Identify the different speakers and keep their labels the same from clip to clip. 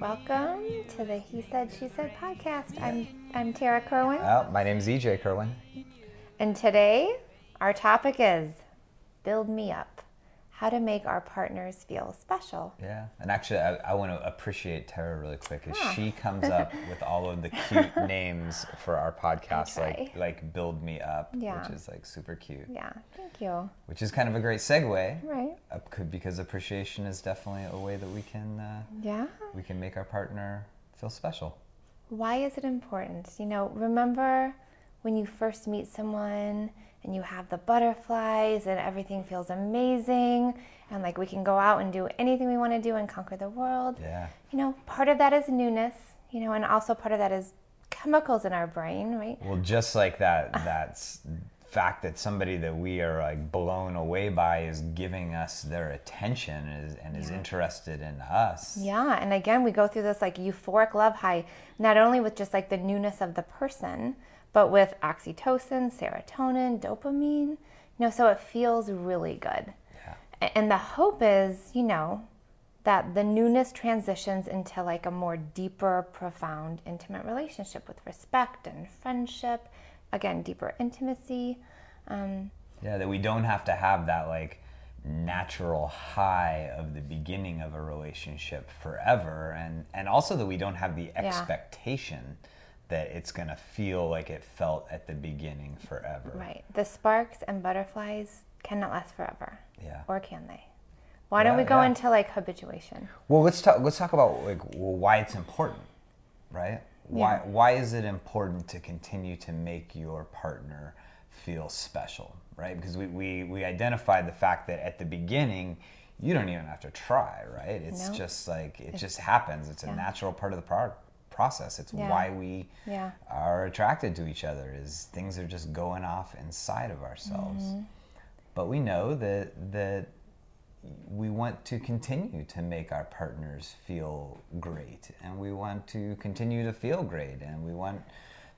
Speaker 1: Welcome to the He Said She Said podcast. I'm I'm Tara Kerwin,
Speaker 2: Well, my name's EJ Kerwin.
Speaker 1: and today our topic is build me up. How to make our partners feel special.
Speaker 2: Yeah, and actually, I, I want to appreciate Tara really quick because
Speaker 1: Ah.
Speaker 2: she comes up with all of the cute names for our podcast, like like "Build Me Up,"
Speaker 1: Yeah.
Speaker 2: which is like super cute.
Speaker 1: Yeah, thank you.
Speaker 2: Which is kind of a great segue,
Speaker 1: Right.
Speaker 2: uh, could- because appreciation is definitely a way that we can uh,
Speaker 1: Yeah.
Speaker 2: we can make our partner feel special.
Speaker 1: Why is it important? You know, remember when you first meet someone and you have the butterflies and everything feels amazing and like we can go out and do anything we want to do and conquer the world.
Speaker 2: Yeah,
Speaker 1: You know, part of that is newness, you know, and also part of that is chemicals in our brain, right?
Speaker 2: well, just like that that's fact that somebody that we are like blown away by is giving us their attention is, and is interested in us.
Speaker 1: Yeah, and again, we go through this like euphoric love high, not only with just like the newness of the person, but with oxytocin, serotonin, dopamine. You know, so it feels really good.
Speaker 2: Yeah.
Speaker 1: And the hope is, you know, that the newness transitions into like a more deeper, profound, intimate relationship with respect and friendship. Again, deeper intimacy. Um,
Speaker 2: Yeah, that we don't have to have that like natural high of the beginning of a relationship forever and and also that we don't have the expectation that it's going to feel like it felt at the beginning forever.
Speaker 1: right. The sparks and butterflies cannot last forever.
Speaker 2: Yeah.
Speaker 1: Or can they? Why don't
Speaker 2: Yeah,
Speaker 1: we go
Speaker 2: yeah.
Speaker 1: into like habituation?
Speaker 2: Well, let's talk let's talk about like well, why it's important, right? Why
Speaker 1: Yeah.
Speaker 2: why is it important to continue to make your partner feel special, right? Because we we we identified the fact that at the beginning you don't even have to try, right? It's
Speaker 1: No.
Speaker 2: just like it just happens. It's a natural part of the pro- process. It's
Speaker 1: Yeah.
Speaker 2: why we
Speaker 1: Yeah.
Speaker 2: are attracted to each other is things are just going off inside of ourselves.
Speaker 1: Mm-hmm.
Speaker 2: But we know that that we want to continue to make our partners feel great and we want to continue to feel great and we want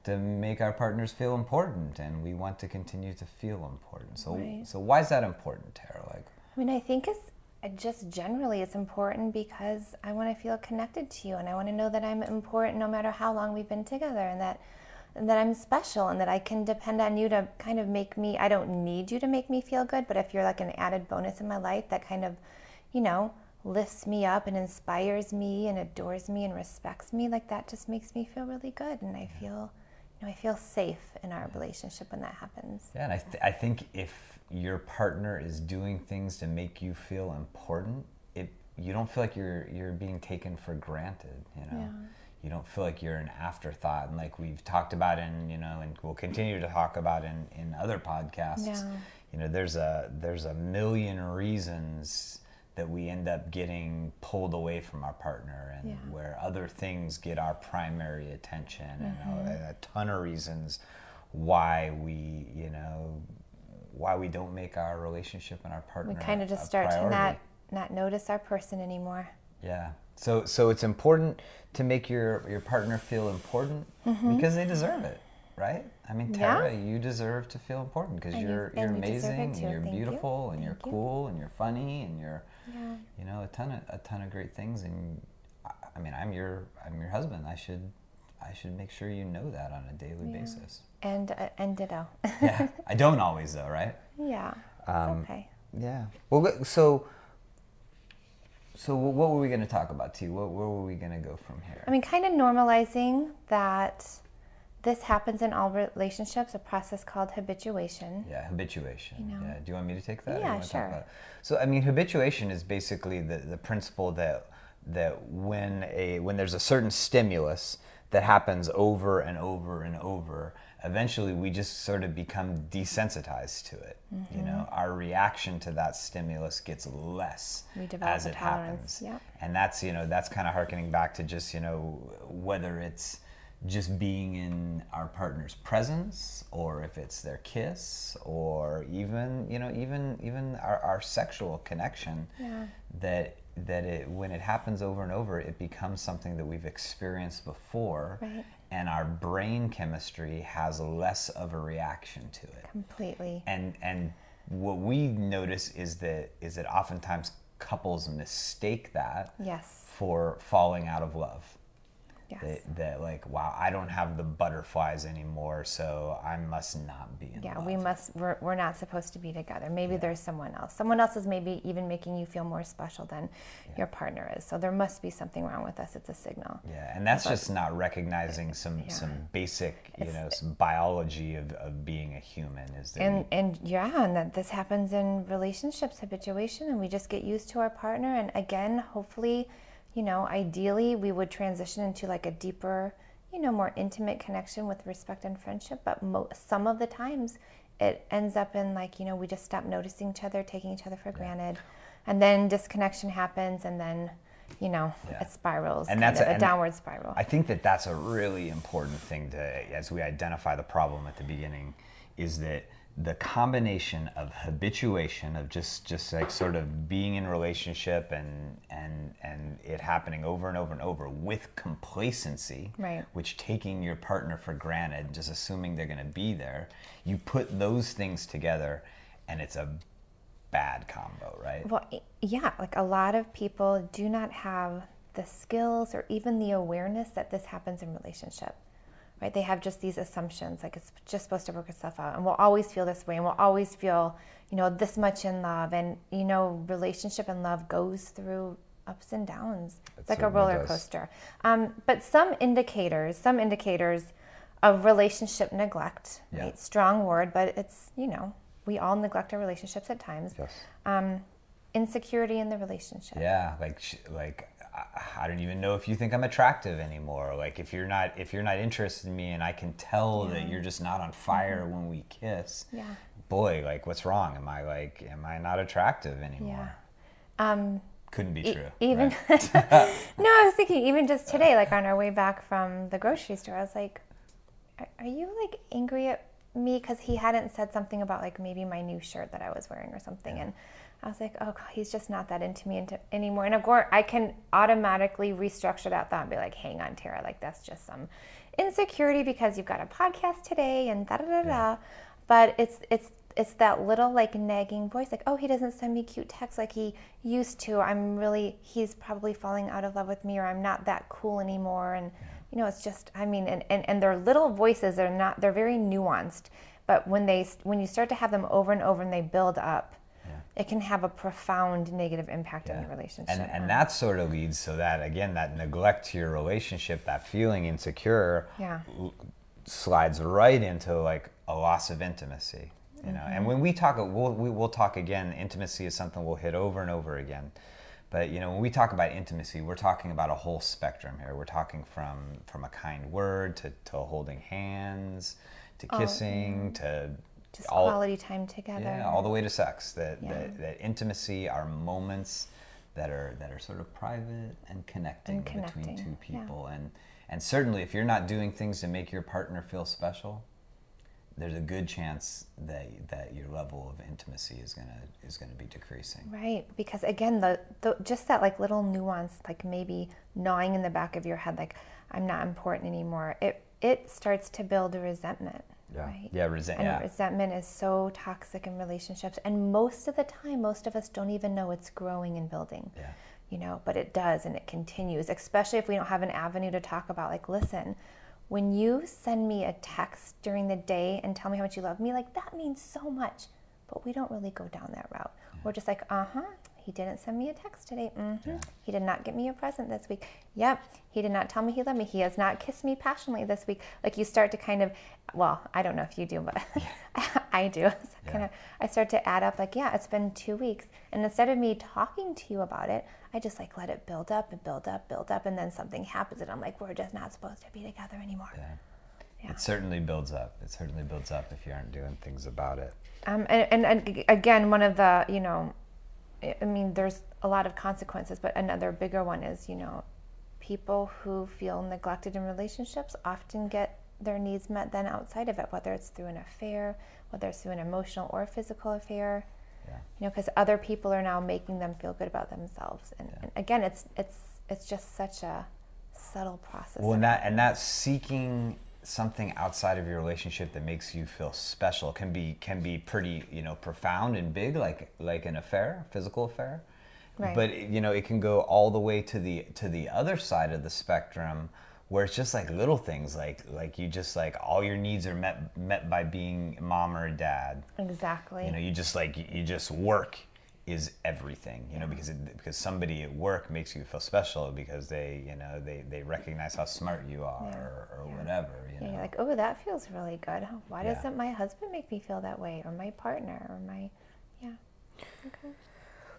Speaker 2: to make our partners feel important and we want to continue to feel important so
Speaker 1: Right.
Speaker 2: so why is that important tara like
Speaker 1: I mean, I think it's just generally it's important because I want to feel connected to you and I want to know that I'm important no matter how long we've been together and that and that I'm special and that I can depend on you to kind of make me I don't need you to make me feel good, but if you're like an added bonus in my life that kind of, you know, lifts me up and inspires me and adores me and respects me, like that just makes me feel really good and I feel know, I feel safe in our relationship when that happens.
Speaker 2: yeah and i, th- I think if your partner is doing things to make you feel important it you don't feel like you're you're being taken for granted you know
Speaker 1: Yeah.
Speaker 2: you don't feel like you're an afterthought and like we've talked about in you know and we'll continue to talk about in in other podcasts
Speaker 1: Yeah.
Speaker 2: you know there's a there's a million reasons that we end up getting pulled away from our partner and
Speaker 1: Yeah.
Speaker 2: where other things get our primary attention and
Speaker 1: Mm-hmm.
Speaker 2: a, a ton of reasons why we you know why we don't make our relationship and our partner
Speaker 1: We kind of just
Speaker 2: a
Speaker 1: start to not not notice our person anymore.
Speaker 2: Yeah. So so it's important to make your your partner feel important because they deserve it, right? I mean,
Speaker 1: Mm-hmm. Yeah.
Speaker 2: Tara, you deserve to feel important because
Speaker 1: you-
Speaker 2: you're you're
Speaker 1: you
Speaker 2: amazing and you're
Speaker 1: Thank you.
Speaker 2: beautiful and you're
Speaker 1: Thank you.
Speaker 2: cool and you're funny and you're
Speaker 1: Yeah.
Speaker 2: you know a ton of a ton of great things and I, I mean, I'm your I'm your husband. I should I should make sure you know that on a daily basis.
Speaker 1: And uh, and ditto.
Speaker 2: Yeah. I don't always though, right?
Speaker 1: yeah.
Speaker 2: Um,
Speaker 1: okay.
Speaker 2: Yeah. Well, so so what were we going to talk about, T? What, where were we going to go from here?
Speaker 1: I mean, kind of normalizing that this happens in all relationships. A process called habituation.
Speaker 2: Yeah, habituation.
Speaker 1: know.
Speaker 2: Yeah. Do you want me to take that?
Speaker 1: Yeah, sure.
Speaker 2: So, I mean, habituation is basically the, the principle that that when a when there's a certain stimulus that happens over and over and over, eventually we just sort of become desensitized to it. You
Speaker 1: Mm-hmm.
Speaker 2: know, our reaction to that stimulus gets less
Speaker 1: We develop
Speaker 2: as it
Speaker 1: tolerance,
Speaker 2: happens.
Speaker 1: yep.
Speaker 2: And that's you know that's kind of harkening back to just you know whether it's just being in our partner's presence or if it's their kiss or even you know even even our, our sexual connection
Speaker 1: Yeah.
Speaker 2: that that it when it happens over and over it becomes something that we've experienced before
Speaker 1: Right.
Speaker 2: and our brain chemistry has less of a reaction to it
Speaker 1: Completely.
Speaker 2: and and what we notice is that is that oftentimes couples mistake that
Speaker 1: Yes.
Speaker 2: for falling out of love.
Speaker 1: Yes.
Speaker 2: That, that like, wow, I don't have the butterflies anymore, so I must not be in
Speaker 1: yeah,
Speaker 2: love.
Speaker 1: we must. We're, we're not supposed to be together. Maybe there's someone else. Someone else is maybe even making you feel more special than your partner is. So there must be something wrong with us. It's a signal.
Speaker 2: Yeah, and that's just not recognizing some some basic, you know, some biology of, of being a human is that
Speaker 1: and and yeah and that this happens in relationships habituation and we just get used to our partner and again hopefully you know ideally we would transition into like a deeper you know more intimate connection with respect and friendship but mo- some of the times it ends up in like you know we just stop noticing each other taking each other for granted and then disconnection happens and then you know
Speaker 2: Yeah.
Speaker 1: it spirals
Speaker 2: And that's a-
Speaker 1: a, downward spiral
Speaker 2: I think that that's a really important thing to, as we identify the problem at the beginning, is that the combination of habituation of just just like sort of being in relationship and and and it happening over and over and over with complacency,
Speaker 1: Right.
Speaker 2: which taking your partner for granted, just assuming they're going to be there, you put those things together, and it's a bad combo, right?
Speaker 1: Well, yeah, like a lot of people do not have the skills or even the awareness that this happens in relationship. Right? They have just these assumptions like it's just supposed to work itself out and we'll always feel this way and we'll always feel, you know, this much in love and you know, relationship and love goes through ups and downs. It's like a roller coaster. Um, but some indicators, some indicators of relationship neglect,
Speaker 2: Yeah.
Speaker 1: right? Strong word, but it's, you know, we all neglect our relationships at times
Speaker 2: Yes.
Speaker 1: um, insecurity in the relationship.
Speaker 2: Yeah, like like I- I don't even know if you think I'm attractive anymore. Like if you're not if you're not interested in me, and I can tell that you're just not on fire when we kiss.
Speaker 1: Mm-hmm. Yeah.
Speaker 2: Boy, like what's wrong? Am I like am I not attractive anymore?
Speaker 1: Yeah. Um,
Speaker 2: Couldn't be
Speaker 1: e-
Speaker 2: true.
Speaker 1: even
Speaker 2: right?
Speaker 1: no, I was thinking even just today, like on our way back from the grocery store, I was like, "Are, are you like angry at me because he hadn't said something about like maybe my new shirt that I was wearing or something?" And I was like, "Oh, God, he's just not that into me into, anymore." And of course, I can automatically restructure that thought and be like, "Hang on, Tara, like that's just some insecurity because you've got a podcast today and da da da da." But it's it's it's that little like nagging voice like oh he doesn't send me cute texts like he used to i'm really he's probably falling out of love with me or i'm not that cool anymore and you know it's just i mean and, and, and their little voices are not they're very nuanced but when they when you start to have them over and over and they build up it can have a profound negative impact on
Speaker 2: Yeah.
Speaker 1: your relationship
Speaker 2: And and that sort of leads so that again that neglect to your relationship, that feeling insecure,
Speaker 1: Yeah.
Speaker 2: l- slides right into like a loss of intimacy. You know,
Speaker 1: Mm-hmm.
Speaker 2: and when we talk, we'll we, we'll talk again. Intimacy is something we'll hit over and over again. But you know, when we talk about intimacy, we're talking about a whole spectrum here. We're talking from from a kind word to, to holding hands, to kissing, to
Speaker 1: Oh, just
Speaker 2: all-
Speaker 1: quality time together
Speaker 2: yeah, all the way to sex. That,
Speaker 1: Yeah.
Speaker 2: that that intimacy are moments that are that are sort of private and connecting,
Speaker 1: And
Speaker 2: between
Speaker 1: connecting,
Speaker 2: two
Speaker 1: yeah.
Speaker 2: people. And and certainly, if you're not doing things to make your partner feel special, there's a good chance that that your level of intimacy is gonna is gonna be decreasing.
Speaker 1: Right, because again, the, the just that like little nuance, like maybe gnawing in the back of your head, like I'm not important anymore. It it starts to build a resentment.
Speaker 2: Yeah.
Speaker 1: Right.
Speaker 2: Yeah, resent- yeah.
Speaker 1: resentment is so toxic in relationships, and most of the time, most of us don't even know it's growing and building.
Speaker 2: Yeah.
Speaker 1: You know, but it does, and it continues. Especially if we don't have an avenue to talk about. Like, listen, when you send me a text during the day and tell me how much you love me, like that means so much. But we don't really go down that route. We're just like, uh huh. He didn't send me a text today. hmm He did not get me a present this week. Yep. He did not tell me he loved me. He has not kissed me passionately this week. Like you start to kind of, well, I don't know if you do, but I do. So kind of, I start to add up. Like, yeah, it's been two weeks, and instead of me talking to you about it, I just like let it build up and build up, build up, and then something happens, and I'm like, we're just not supposed to be together anymore.
Speaker 2: Yeah.
Speaker 1: Yeah.
Speaker 2: It certainly builds up. It certainly builds up if you aren't doing things about it.
Speaker 1: Um, and, and, and again, one of the, you know, I mean, there's a lot of consequences, but another bigger one is, you know, people who feel neglected in relationships often get their needs met then outside of it, whether it's through an affair, whether it's through an emotional or physical affair.
Speaker 2: Yeah.
Speaker 1: You know, because other people are now making them feel good about themselves, and, and again, it's it's it's just such a subtle process.
Speaker 2: Well, and that and that seeking something outside of your relationship that makes you feel special can be can be pretty you know profound and big, like like an affair, physical affair,
Speaker 1: Right.
Speaker 2: But you know, it can go all the way to the to the other side of the spectrum where it's just like little things like like you just like all your needs are met met by being mom or dad.
Speaker 1: Exactly.
Speaker 2: You know, you just like you- you just work is everything, you know, because it, because somebody at work makes you feel special because they, you know, they, they recognize how smart you are or, or whatever, you know.
Speaker 1: you're like, oh, that feels really good. Why
Speaker 2: Yeah.
Speaker 1: doesn't my husband make me feel that way, or my partner, or my, yeah. Okay.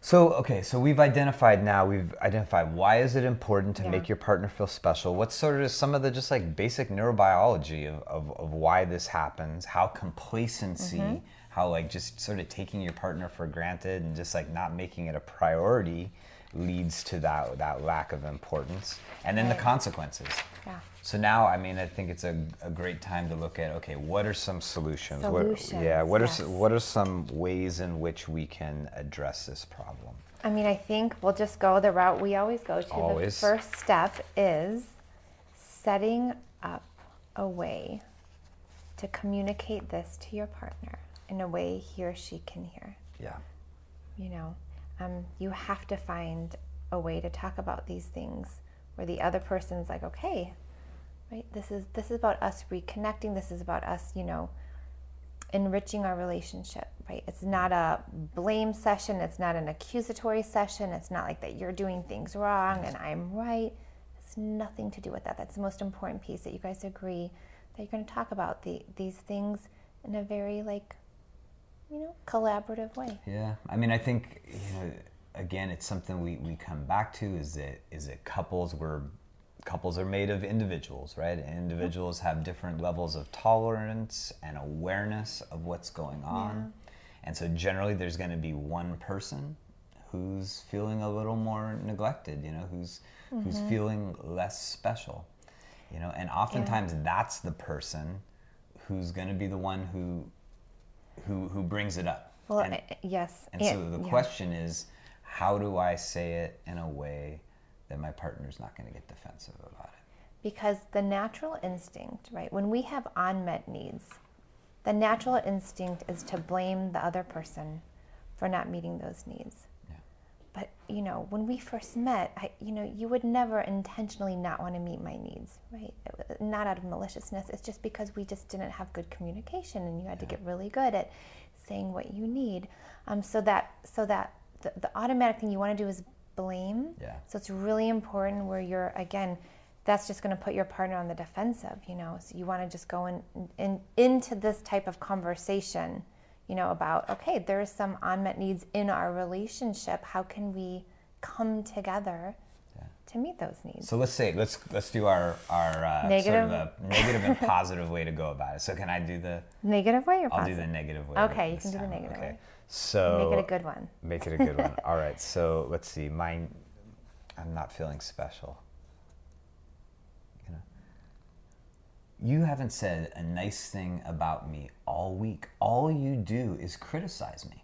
Speaker 2: So okay, so we've identified now. We've identified why is it important to
Speaker 1: Yeah.
Speaker 2: make your partner feel special. What's sort of some of the just like basic neurobiology of, of, of why this happens. How complacency,
Speaker 1: Mm-hmm.
Speaker 2: How like just sort of taking your partner for granted and just like not making it a priority leads to that that lack of importance, and then the consequences.
Speaker 1: Yeah.
Speaker 2: So now, I mean, I think it's a, a great time to look at okay, what are some solutions? What-
Speaker 1: Solutions,
Speaker 2: yeah, what are what are some ways in which we can address this problem?
Speaker 1: I mean, I think we'll just go the route we always go to.
Speaker 2: Always.
Speaker 1: The first step is setting up a way to communicate this to your partner in a way he or she can hear.
Speaker 2: Yeah.
Speaker 1: you know um, you have to find a way to talk about these things where the other person's like okay right this is this is about us reconnecting. This is about us you know enriching our relationship right? It's not a blame session. It's not an accusatory session. It's not like that you're doing things wrong and i'm right. It's nothing to do with that. That's the most important piece that you guys agree that you're going to talk about the, these things in a very like you know collaborative way.
Speaker 2: Yeah, I mean, I think you know, again, it's something we, we come back to is that is that couples were couples are made of individuals, right? And individuals have different levels of tolerance and awareness of what's going on, and so generally there's going to be one person who's feeling a little more neglected, you know, who's who's mm-hmm. feeling less special, you know, and oftentimes that's the person who's going to be the one who who who brings it up.
Speaker 1: well
Speaker 2: And-
Speaker 1: I- yes
Speaker 2: and so the
Speaker 1: yeah.
Speaker 2: question is, how do I say it in a way that my partner's not going to get defensive about it?
Speaker 1: because the natural instinct right when we have unmet needs the natural instinct is to blame the other person for not meeting those needs. But you know when we first met I, you know you would never intentionally not want to meet my needs right? Not out of maliciousness it's just because we just didn't have good communication and you had to get really good at saying what you need. Um, so that so that the, the automatic thing you want to do is blame.
Speaker 2: Yeah.
Speaker 1: so it's really important where you're again that's just going to put your partner on the defensive you know? So you want to just go in, in into this type of conversation you know about okay there's some unmet needs in our relationship how can we come together to meet those needs
Speaker 2: So let's say let's let's do our our uh,
Speaker 1: Negative.
Speaker 2: sort of a negative and positive way to go about it. So can I do the?
Speaker 1: negative way or
Speaker 2: I'll do the negative way.
Speaker 1: Okay, you can do the
Speaker 2: time,
Speaker 1: negative
Speaker 2: okay.
Speaker 1: way.
Speaker 2: So
Speaker 1: make it a good one
Speaker 2: Make it a good one. All right. So let's see. Mine. I'm not feeling special. You know. You haven't said a nice thing about me all week. All you do is criticize me.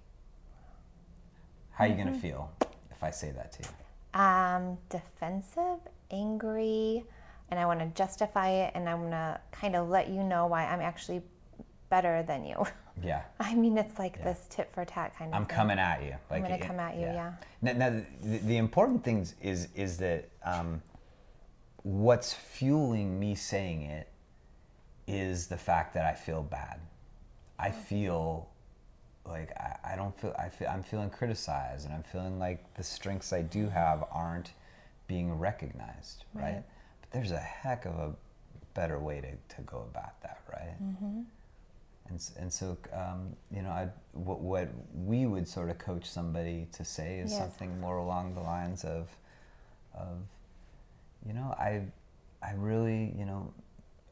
Speaker 2: How are you
Speaker 1: Mm-hmm.
Speaker 2: gonna feel if I say that to you?
Speaker 1: um, defensive, angry, and I want to justify it, and I'm gonna kind of let you know why I'm actually better than you.
Speaker 2: Yeah.
Speaker 1: I mean, it's like this tit for tat kind of.
Speaker 2: I'm
Speaker 1: thing.
Speaker 2: coming at you.
Speaker 1: I'm gonna
Speaker 2: it-
Speaker 1: come at you, yeah.
Speaker 2: Now, now the, the important thing is is that um, what's fueling me saying it is the fact that I feel bad. I feel like I, I don't feel I feel I'm feeling criticized, and I'm feeling like the strengths I do have aren't being recognized, right?
Speaker 1: Right.
Speaker 2: But there's a heck of a better way to, to go about that, right?
Speaker 1: Mm-hmm.
Speaker 2: And, and so, um, you know, I, what, what we would sort of coach somebody to say is
Speaker 1: Yes.
Speaker 2: something more along the lines of, of, you know, I, I really, you know,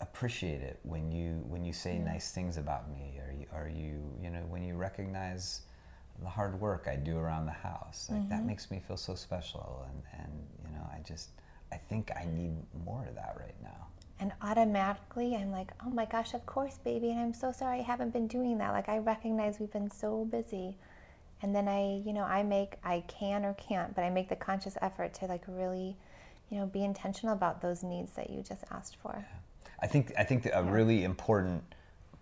Speaker 2: appreciate it when you when you say nice things about me, or you, or you, you know, when you recognize the hard work I do around the house. Like that mm-hmm. makes me feel so special, and and you know, I just, I think I need more of that right now.
Speaker 1: And automatically, I'm like, oh my gosh, of course, baby. And I'm so sorry I haven't been doing that. Like, I recognize we've been so busy. And then I, you know, I make, I can or can't, but I make the conscious effort to like really, you know, be intentional about those needs that you just asked for.
Speaker 2: I think I think a really important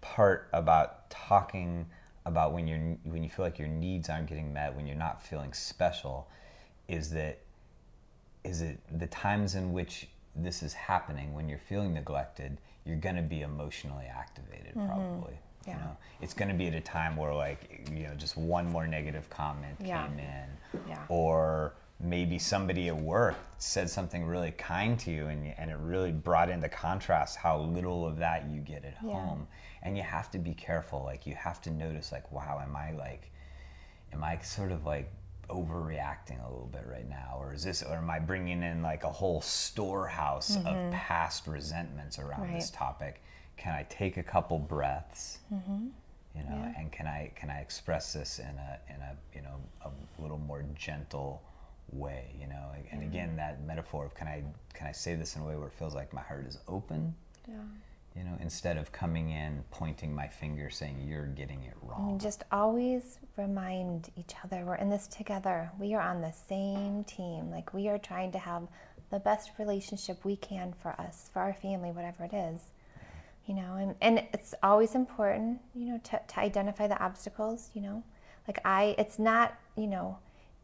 Speaker 2: part about talking about when you're when you feel like your needs aren't getting met, when you're not feeling special, is that is it the times in which this is happening when you're feeling neglected you're going to be emotionally activated probably
Speaker 1: Mm-hmm. Yeah.
Speaker 2: know it's going to be at a time where like you know just one more negative comment
Speaker 1: Yeah.
Speaker 2: came in
Speaker 1: Yeah.
Speaker 2: or maybe somebody at work said something really kind to you and, and it really brought into contrast how little of that you get at
Speaker 1: Yeah.
Speaker 2: home and you have to be careful like you have to notice like wow am i like am i sort of like overreacting a little bit right now or is this or am i bringing in like a whole storehouse of past resentments around this
Speaker 1: Mm-hmm.
Speaker 2: Topic can i take a couple breaths
Speaker 1: Mm-hmm.
Speaker 2: you know and can i can i express this in a in a you know a little more gentle way you know and again mm. that metaphor of can i can i say this in a way where it feels like my heart is open
Speaker 1: Yeah.
Speaker 2: you know instead of coming in pointing my finger saying you're getting it wrong
Speaker 1: And just always remind each other we're in this together. We are on the same team. Like we are trying to have the best relationship we can for us, for our family, whatever it is. You know, and, and it's always important, you know, to, to identify the obstacles, you know. Like I it's not, you know,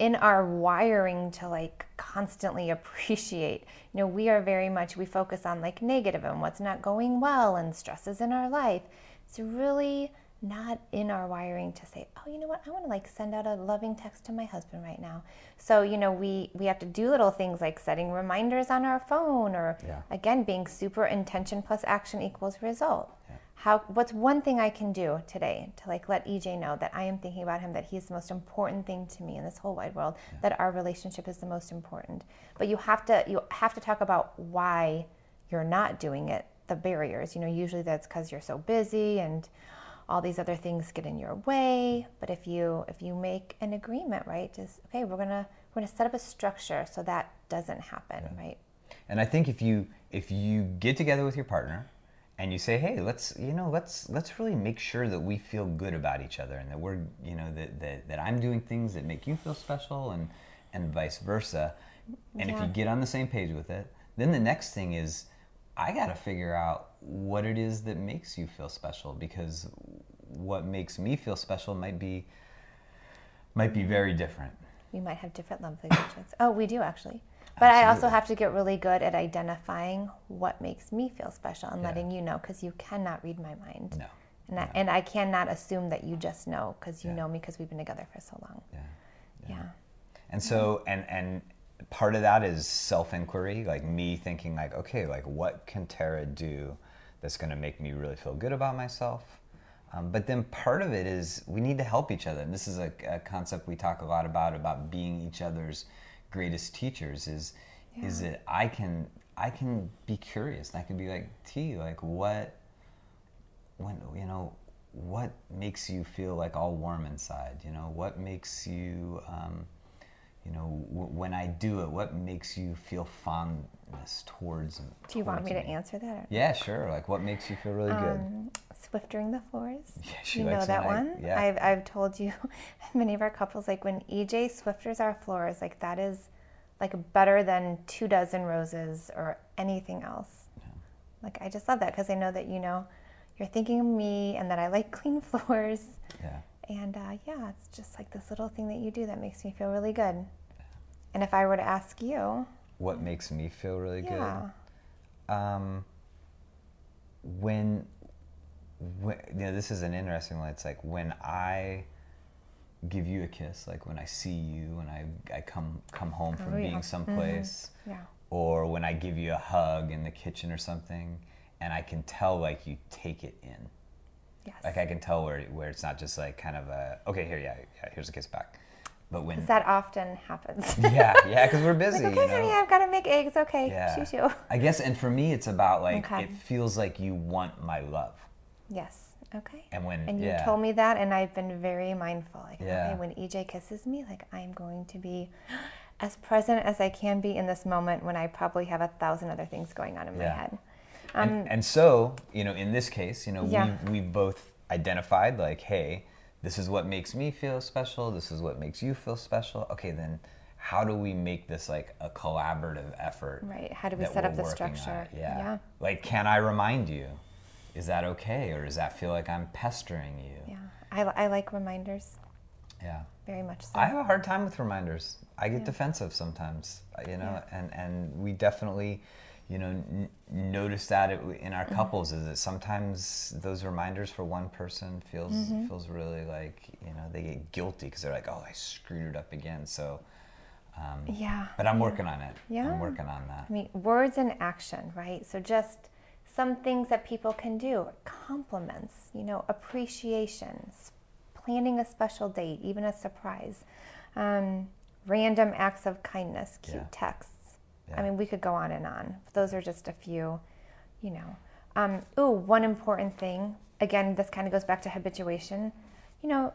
Speaker 1: in our wiring to like constantly appreciate. You know, we are very much we focus on like negative and what's not going well and stresses in our life. It's really not in our wiring to say, "Oh, you know what? I want to like send out a loving text to my husband right now." So, you know, we we have to do little things like setting reminders on our phone or
Speaker 2: Yeah.
Speaker 1: again being super intention plus action equals result. How what's one thing I can do today to like let EJ know that I am thinking about him that he's the most important thing to me in this whole wide world, that our relationship is the most important. But you have to you have to talk about why you're not doing it, the barriers. You know, usually that's cuz you're so busy and all these other things get in your way, but if you if you make an agreement, right? Just okay, we're going to we're to set up a structure so that doesn't happen, right?
Speaker 2: And I think if you if you get together with your partner and you say, "Hey, let's you know let's let's really make sure that we feel good about each other and that we're you know that that, that I'm doing things that make you feel special and and vice versa," and if you get on the same page with it, then the next thing is I got to figure out what it is that makes you feel special because what makes me feel special might be might be very different.
Speaker 1: We might have different love languages. oh, we do actually. But I also have to get really good at identifying what makes me feel special and
Speaker 2: Yeah.
Speaker 1: letting you know because you cannot read my mind.
Speaker 2: No.
Speaker 1: And, I, and I cannot assume that you just know because you
Speaker 2: Yeah.
Speaker 1: know me because we've been together for so long.
Speaker 2: Yeah.
Speaker 1: Yeah.
Speaker 2: And so, and and part of that is self inquiry, like me thinking, like, okay, like what can Tara do that's going to make me really feel good about myself? Um, but then part of it is we need to help each other, and this is a, a concept we talk a lot about about being each other's greatest teachers. Is is that I can I can be curious, and I can be like, T, like what when you know what makes you feel like all warm inside you know what makes you um, you know w- when i do it what makes you feel fondness towards
Speaker 1: Do you want
Speaker 2: towards
Speaker 1: me to answer that?
Speaker 2: Yeah sure like what makes you feel really good
Speaker 1: Um, Swiffering the floors.
Speaker 2: Yeah, she
Speaker 1: you know that one?
Speaker 2: yeah.
Speaker 1: I've, I've told you, many of our couples, like when EJ Swiffers our floors, like that is like better than two dozen roses or anything else. Like I just love that because I know that you know you're thinking of me and that I like clean floors.
Speaker 2: yeah
Speaker 1: And uh, yeah, it's just like this little thing that you do that makes me feel really good. And if I were to ask you,
Speaker 2: what makes me feel really
Speaker 1: yeah,
Speaker 2: good um, when, when you know this is an interesting one it's like when i give you a kiss like when i see you when i, I come come home from
Speaker 1: Oh, yeah.
Speaker 2: being mm-hmm. someplace
Speaker 1: yeah,
Speaker 2: or when I give you a hug in the kitchen or something, and I can tell like you take it in.
Speaker 1: yes.
Speaker 2: Like I can tell where where it's not just like kind of a okay here yeah yeah here's a kiss back, but when
Speaker 1: that often happens.
Speaker 2: yeah yeah because we're busy
Speaker 1: Like,
Speaker 2: you
Speaker 1: okay, honey. I've got to make eggs. Okay,
Speaker 2: Yeah.
Speaker 1: shoo shoo.
Speaker 2: I guess and for me it's about like
Speaker 1: Okay.
Speaker 2: it feels like you want my love,
Speaker 1: Yes. Okay.
Speaker 2: and when
Speaker 1: And you told me that, and I've been very mindful. Like,
Speaker 2: Yeah.
Speaker 1: okay, when EJ kisses me, like I'm going to be as present as I can be in this moment when I probably have a thousand other things going on in my
Speaker 2: Yeah.
Speaker 1: head.
Speaker 2: and, and so you know in this case you know
Speaker 1: Um, Yeah.
Speaker 2: we we both identified like hey this is what makes me feel special this is what makes you feel special okay then how do we make this like a collaborative effort
Speaker 1: Right. How do we set up the structure?
Speaker 2: yeah.
Speaker 1: Yeah.
Speaker 2: like can i remind you is that okay or does that feel like i'm pestering you
Speaker 1: Yeah. I, I like reminders. Yeah. Very much so.
Speaker 2: I have a hard time with reminders. I get defensive sometimes, uh, you know,
Speaker 1: Yeah.
Speaker 2: and and we definitely, you know, n- notice that it, in our
Speaker 1: Mm-hmm.
Speaker 2: couples is that sometimes those reminders for one person feels
Speaker 1: Mm-hmm.
Speaker 2: feels really like you know they get guilty because they're like, oh, I screwed it up again. So, um,
Speaker 1: yeah.
Speaker 2: but I'm working on it.
Speaker 1: Yeah.
Speaker 2: I'm working on that.
Speaker 1: I mean, words and action, right? So just some things that people can do compliments, you know, appreciation, planning a special date, even a surprise, um, random acts of kindness, cute
Speaker 2: Yeah.
Speaker 1: texts.
Speaker 2: Yeah.
Speaker 1: I mean, we could go on and on. Those are just a few, you know. Um, ooh, one important thing. Again, this kind of goes back to habituation. You know,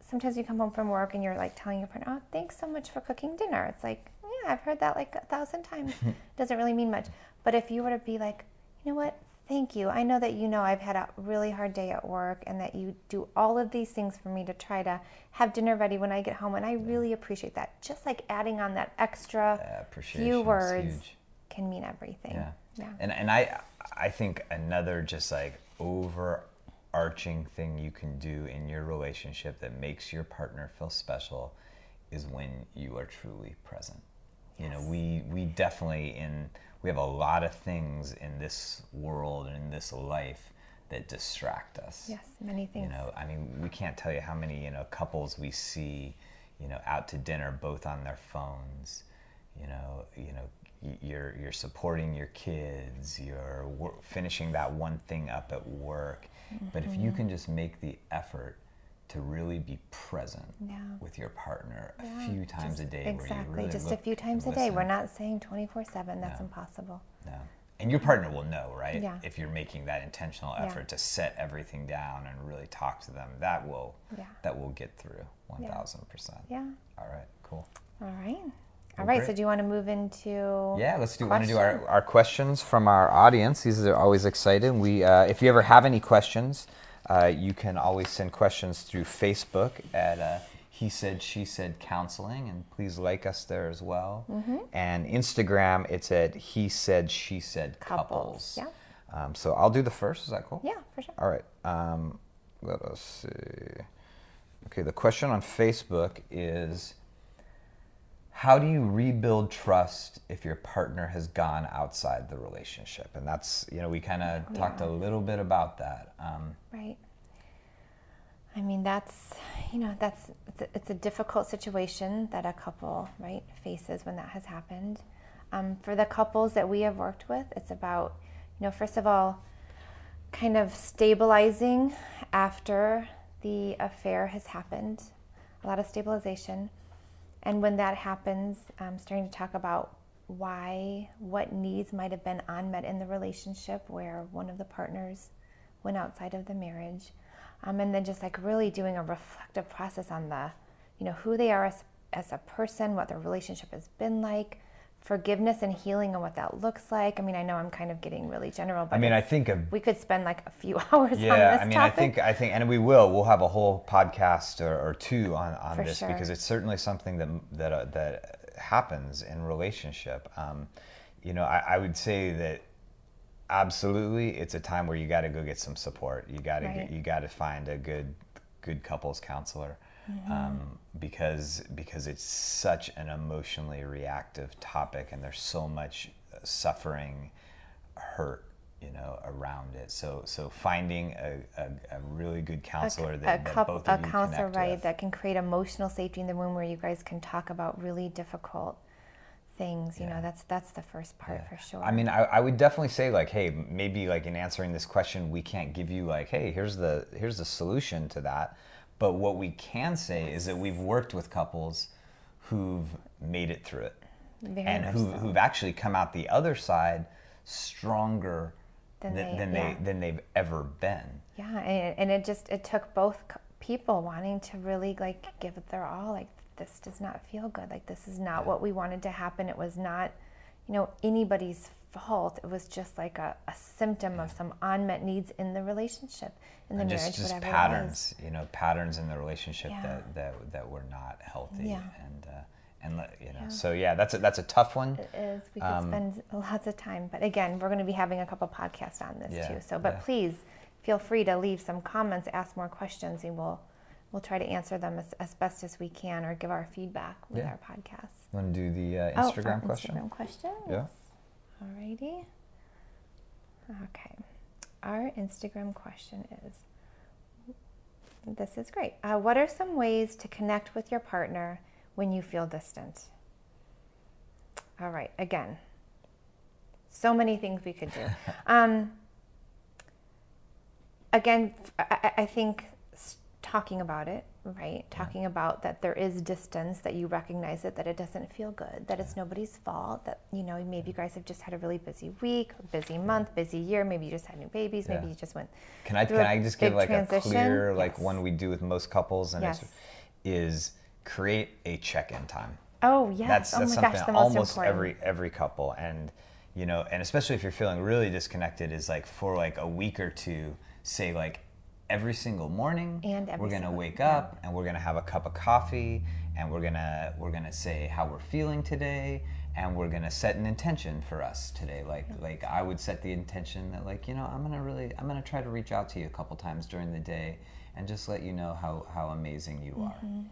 Speaker 1: sometimes you come home from work and you're like telling your partner, "Oh, thanks so much for cooking dinner." It's like, yeah, I've heard that like a thousand times. Doesn't really mean much. But if you were to be like, you know what? Thank you. I know that you know I've had a really hard day at work and that you do all of these things for me to try to have dinner ready when I get home. And I really appreciate that. Just like adding on that extra few words can mean everything.
Speaker 2: Yeah.
Speaker 1: Yeah.
Speaker 2: And and I I think another just like overarching thing you can do in your relationship that makes your partner feel special is when you are truly present. You know, we we definitely in we have a lot of things in this world and in this life that distract us.
Speaker 1: Yes, many things.
Speaker 2: You know, I mean, we can't tell you how many you know couples we see, you know, out to dinner both on their phones. You know, you know, you're you're supporting your kids. You're finishing that one thing up at work. But if you
Speaker 1: Mm-hmm.
Speaker 2: can just make the effort to really be present
Speaker 1: Yeah.
Speaker 2: with your partner a few times a
Speaker 1: just-
Speaker 2: day, where you
Speaker 1: Exactly,
Speaker 2: really
Speaker 1: just a few times a day. We're not saying 24 7. That's
Speaker 2: No.
Speaker 1: impossible.
Speaker 2: No. And your partner will know, right?
Speaker 1: Yeah.
Speaker 2: If you're making that intentional
Speaker 1: Yeah.
Speaker 2: effort to set everything down and really talk to them, that will
Speaker 1: Yeah.
Speaker 2: that will get through one thousand percent.
Speaker 1: Yeah.
Speaker 2: All right, cool.
Speaker 1: All right. All right.
Speaker 2: great.
Speaker 1: So do you want to move into?
Speaker 2: Yeah, let's do want to do our, our questions from our audience. These are always exciting. We uh, if you ever have any questions, uh, you can always send questions through Facebook at uh, He Said She Said Counseling, and please like us there as well.
Speaker 1: Mm-hmm.
Speaker 2: And Instagram, it's at He Said She Said
Speaker 1: Couples,
Speaker 2: Couples.
Speaker 1: yeah.
Speaker 2: Um, so I'll do the first. Is that cool?
Speaker 1: Yeah, for sure.
Speaker 2: All right. Um, let us see. Okay, the question on Facebook is How do you rebuild trust if your partner has gone outside the relationship? And that's, you know, we kind of talked a little bit about that. Um,
Speaker 1: Right. I mean, that's, you know, that's, it's a, it's a difficult situation that a couple, right, faces when that has happened. Um, for the couples that we have worked with, it's about, you know, first of all, kind of stabilizing after the affair has happened, a lot of stabilization. And when that happens, um, starting to talk about why, what needs might have been unmet in the relationship where one of the partners went outside of the marriage. Um, and then just like really doing a reflective process on the, you know, who they are as, as a person, what their relationship has been like, forgiveness and healing and what that looks like. I mean, I know I'm kind of getting really general, but
Speaker 2: I mean, I think a
Speaker 1: we could spend like a few hours on
Speaker 2: yeah, I mean,
Speaker 1: topic.
Speaker 2: I think, I think, and we will. We'll have a whole podcast or, or two on, on
Speaker 1: For
Speaker 2: this
Speaker 1: sure.
Speaker 2: because it's certainly something that that uh, that happens in relationship. Um, you know, I, I would say that absolutely, it's a time where you got to go get some support. You got to
Speaker 1: Right.
Speaker 2: you got to find a good good couples counselor. Um, because because it's such an emotionally reactive topic and there's so much uh, suffering hurt you know around it so so finding a, a, a really good counselor
Speaker 1: a,
Speaker 2: that,
Speaker 1: a,
Speaker 2: that both
Speaker 1: a
Speaker 2: of you
Speaker 1: counselor right
Speaker 2: with.
Speaker 1: that can create emotional safety in the room where you guys can talk about really difficult things you know that's that's the first part
Speaker 2: Yeah.
Speaker 1: for sure
Speaker 2: I mean, I, I would definitely say like, hey, maybe like in answering this question, we can't give you like, hey, here's the here's the solution to that. But what we can say is that we've worked with couples who've made it through it,
Speaker 1: Very
Speaker 2: and who
Speaker 1: so.
Speaker 2: who've actually come out the other side stronger
Speaker 1: Than
Speaker 2: than,
Speaker 1: they-
Speaker 2: than
Speaker 1: yeah.
Speaker 2: they than they've ever been.
Speaker 1: yeah and, and it just it took both people wanting to really like give it their all like this does not feel good like this is not what we wanted to happen it was not you know anybody's fault it was just like a, a symptom of some unmet needs in the relationship in the
Speaker 2: and
Speaker 1: marriage
Speaker 2: just just
Speaker 1: whatever it was.
Speaker 2: patterns, you know, patterns in the relationship
Speaker 1: Yeah.
Speaker 2: that, that that were not healthy,
Speaker 1: Yeah.
Speaker 2: and uh, and you know,
Speaker 1: Yeah.
Speaker 2: so yeah, that's a, that's a tough one.
Speaker 1: It is. We could
Speaker 2: Um,
Speaker 1: spend lots of time, but again, we're going to be having a couple podcasts on this
Speaker 2: Yeah,
Speaker 1: too. So, but please feel free to leave some comments, ask more questions, and we'll we'll try to answer them as, as best as we can or give our feedback with
Speaker 2: Yeah.
Speaker 1: our podcast.
Speaker 2: You want to do the uh,
Speaker 1: Oh,
Speaker 2: Instagram
Speaker 1: our
Speaker 2: question?
Speaker 1: Instagram question.
Speaker 2: Yeah.
Speaker 1: Alrighty. Okay. Our Instagram question is this is great. Uh, what are some ways to connect with your partner when you feel distant? All right. Again, so many things we could do. um, again, I, I- I think talking about it, right? Talking about that there is distance, that you recognize it, that it doesn't feel good, that it's nobody's fault, that, you know, maybe you guys have just had a really busy week, busy month, busy year, maybe you just had new babies, maybe
Speaker 2: Yeah.
Speaker 1: you just went.
Speaker 2: Can I can
Speaker 1: a
Speaker 2: I just give like a
Speaker 1: transition.
Speaker 2: clear like
Speaker 1: Yes.
Speaker 2: one we do with most couples and
Speaker 1: Yes.
Speaker 2: it's is create a check-in time.
Speaker 1: Oh, yes.
Speaker 2: That's
Speaker 1: oh
Speaker 2: that's
Speaker 1: my
Speaker 2: something
Speaker 1: gosh, the most
Speaker 2: almost
Speaker 1: important.
Speaker 2: every every couple and you know and especially if you're feeling really disconnected is like for like a week or two say like every single morning
Speaker 1: And every
Speaker 2: we're gonna
Speaker 1: single-
Speaker 2: wake
Speaker 1: yeah.
Speaker 2: up and we're gonna have a cup of coffee and we're gonna we're gonna say how we're feeling today and we're gonna set an intention for us today like like i would set the intention that like you know i'm gonna really i'm gonna try to reach out to you a couple times during the day and just let you know how how amazing you are
Speaker 1: Mm-hmm.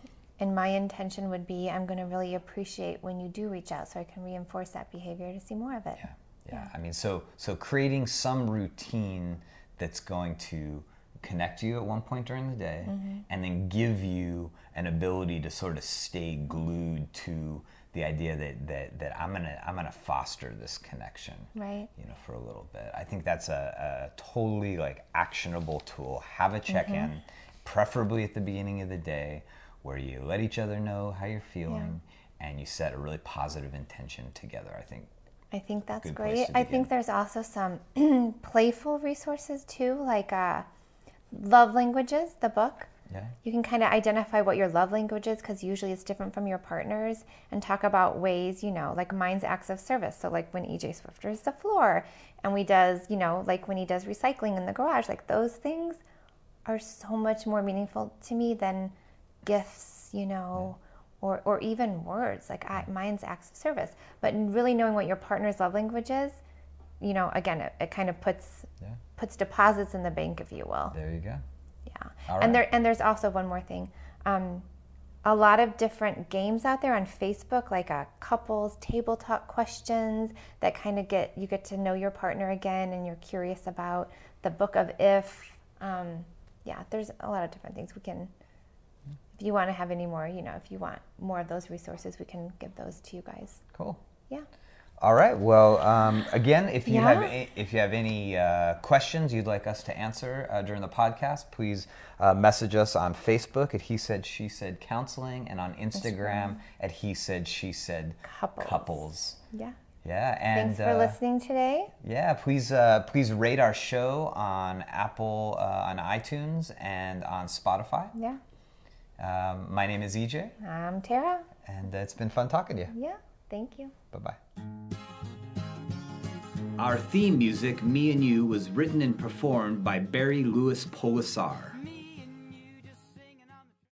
Speaker 1: And my intention would be I'm going to really appreciate when you do reach out so I can reinforce that behavior to see more of it.
Speaker 2: Yeah, yeah. I mean, so so creating some routine that's going to connect you at one point during the day, and then give you an ability to sort of stay glued to the idea that that, that I'm gonna I'm gonna foster this connection.
Speaker 1: Right.
Speaker 2: You know, for a little bit. I think that's a, a totally like actionable tool. Have a check-in, preferably at the beginning of the day, where you let each other know how you're feeling. And you set a really positive intention together. I think
Speaker 1: I think that's great. I
Speaker 2: begin.
Speaker 1: think there's also some playful resources too, like uh, Love Languages, the book.
Speaker 2: Yeah.
Speaker 1: You can kind of identify what your love language is because usually it's different from your partner's and talk about ways, you know, like mine's acts of service. So, like when EJ Swiffers the floor and we does, you know, like when he does recycling in the garage, like those things are so much more meaningful to me than gifts, you know, or, or even words. Like I, mine's acts of service. But really knowing what your partner's love language is, you know, again, it, it kind of puts
Speaker 2: Yeah.
Speaker 1: puts deposits in the bank, if you will.
Speaker 2: There you go.
Speaker 1: Yeah.
Speaker 2: All
Speaker 1: And there and there's also one more thing. Um, a lot of different games out there on Facebook, like a couples table talk questions that kind of get you get to know your partner again, and you're curious about the book of if. Um, yeah, there's a lot of different things we can. If you want to have any more, you know, if you want more of those resources, we can give those to you guys.
Speaker 2: Cool.
Speaker 1: Yeah.
Speaker 2: All right. Well, um, again, if you have
Speaker 1: Yeah.
Speaker 2: a, if you have any uh, questions you'd like us to answer uh, during the podcast, please uh, message us on Facebook at He Said She Said Counseling and on Instagram at He Said She Said
Speaker 1: Couples.
Speaker 2: Couples.
Speaker 1: Yeah.
Speaker 2: Yeah, and
Speaker 1: Thanks for
Speaker 2: uh,
Speaker 1: listening today.
Speaker 2: Yeah, please uh, please rate our show on Apple, uh, on iTunes, and on Spotify.
Speaker 1: Yeah.
Speaker 2: Um, my name is EJ,
Speaker 1: I'm Tara.
Speaker 2: and it's been fun talking to you.
Speaker 1: Yeah. Thank you.
Speaker 2: Bye bye.
Speaker 3: Our theme music, Me and You, was written and performed by Barry Louis Polisar.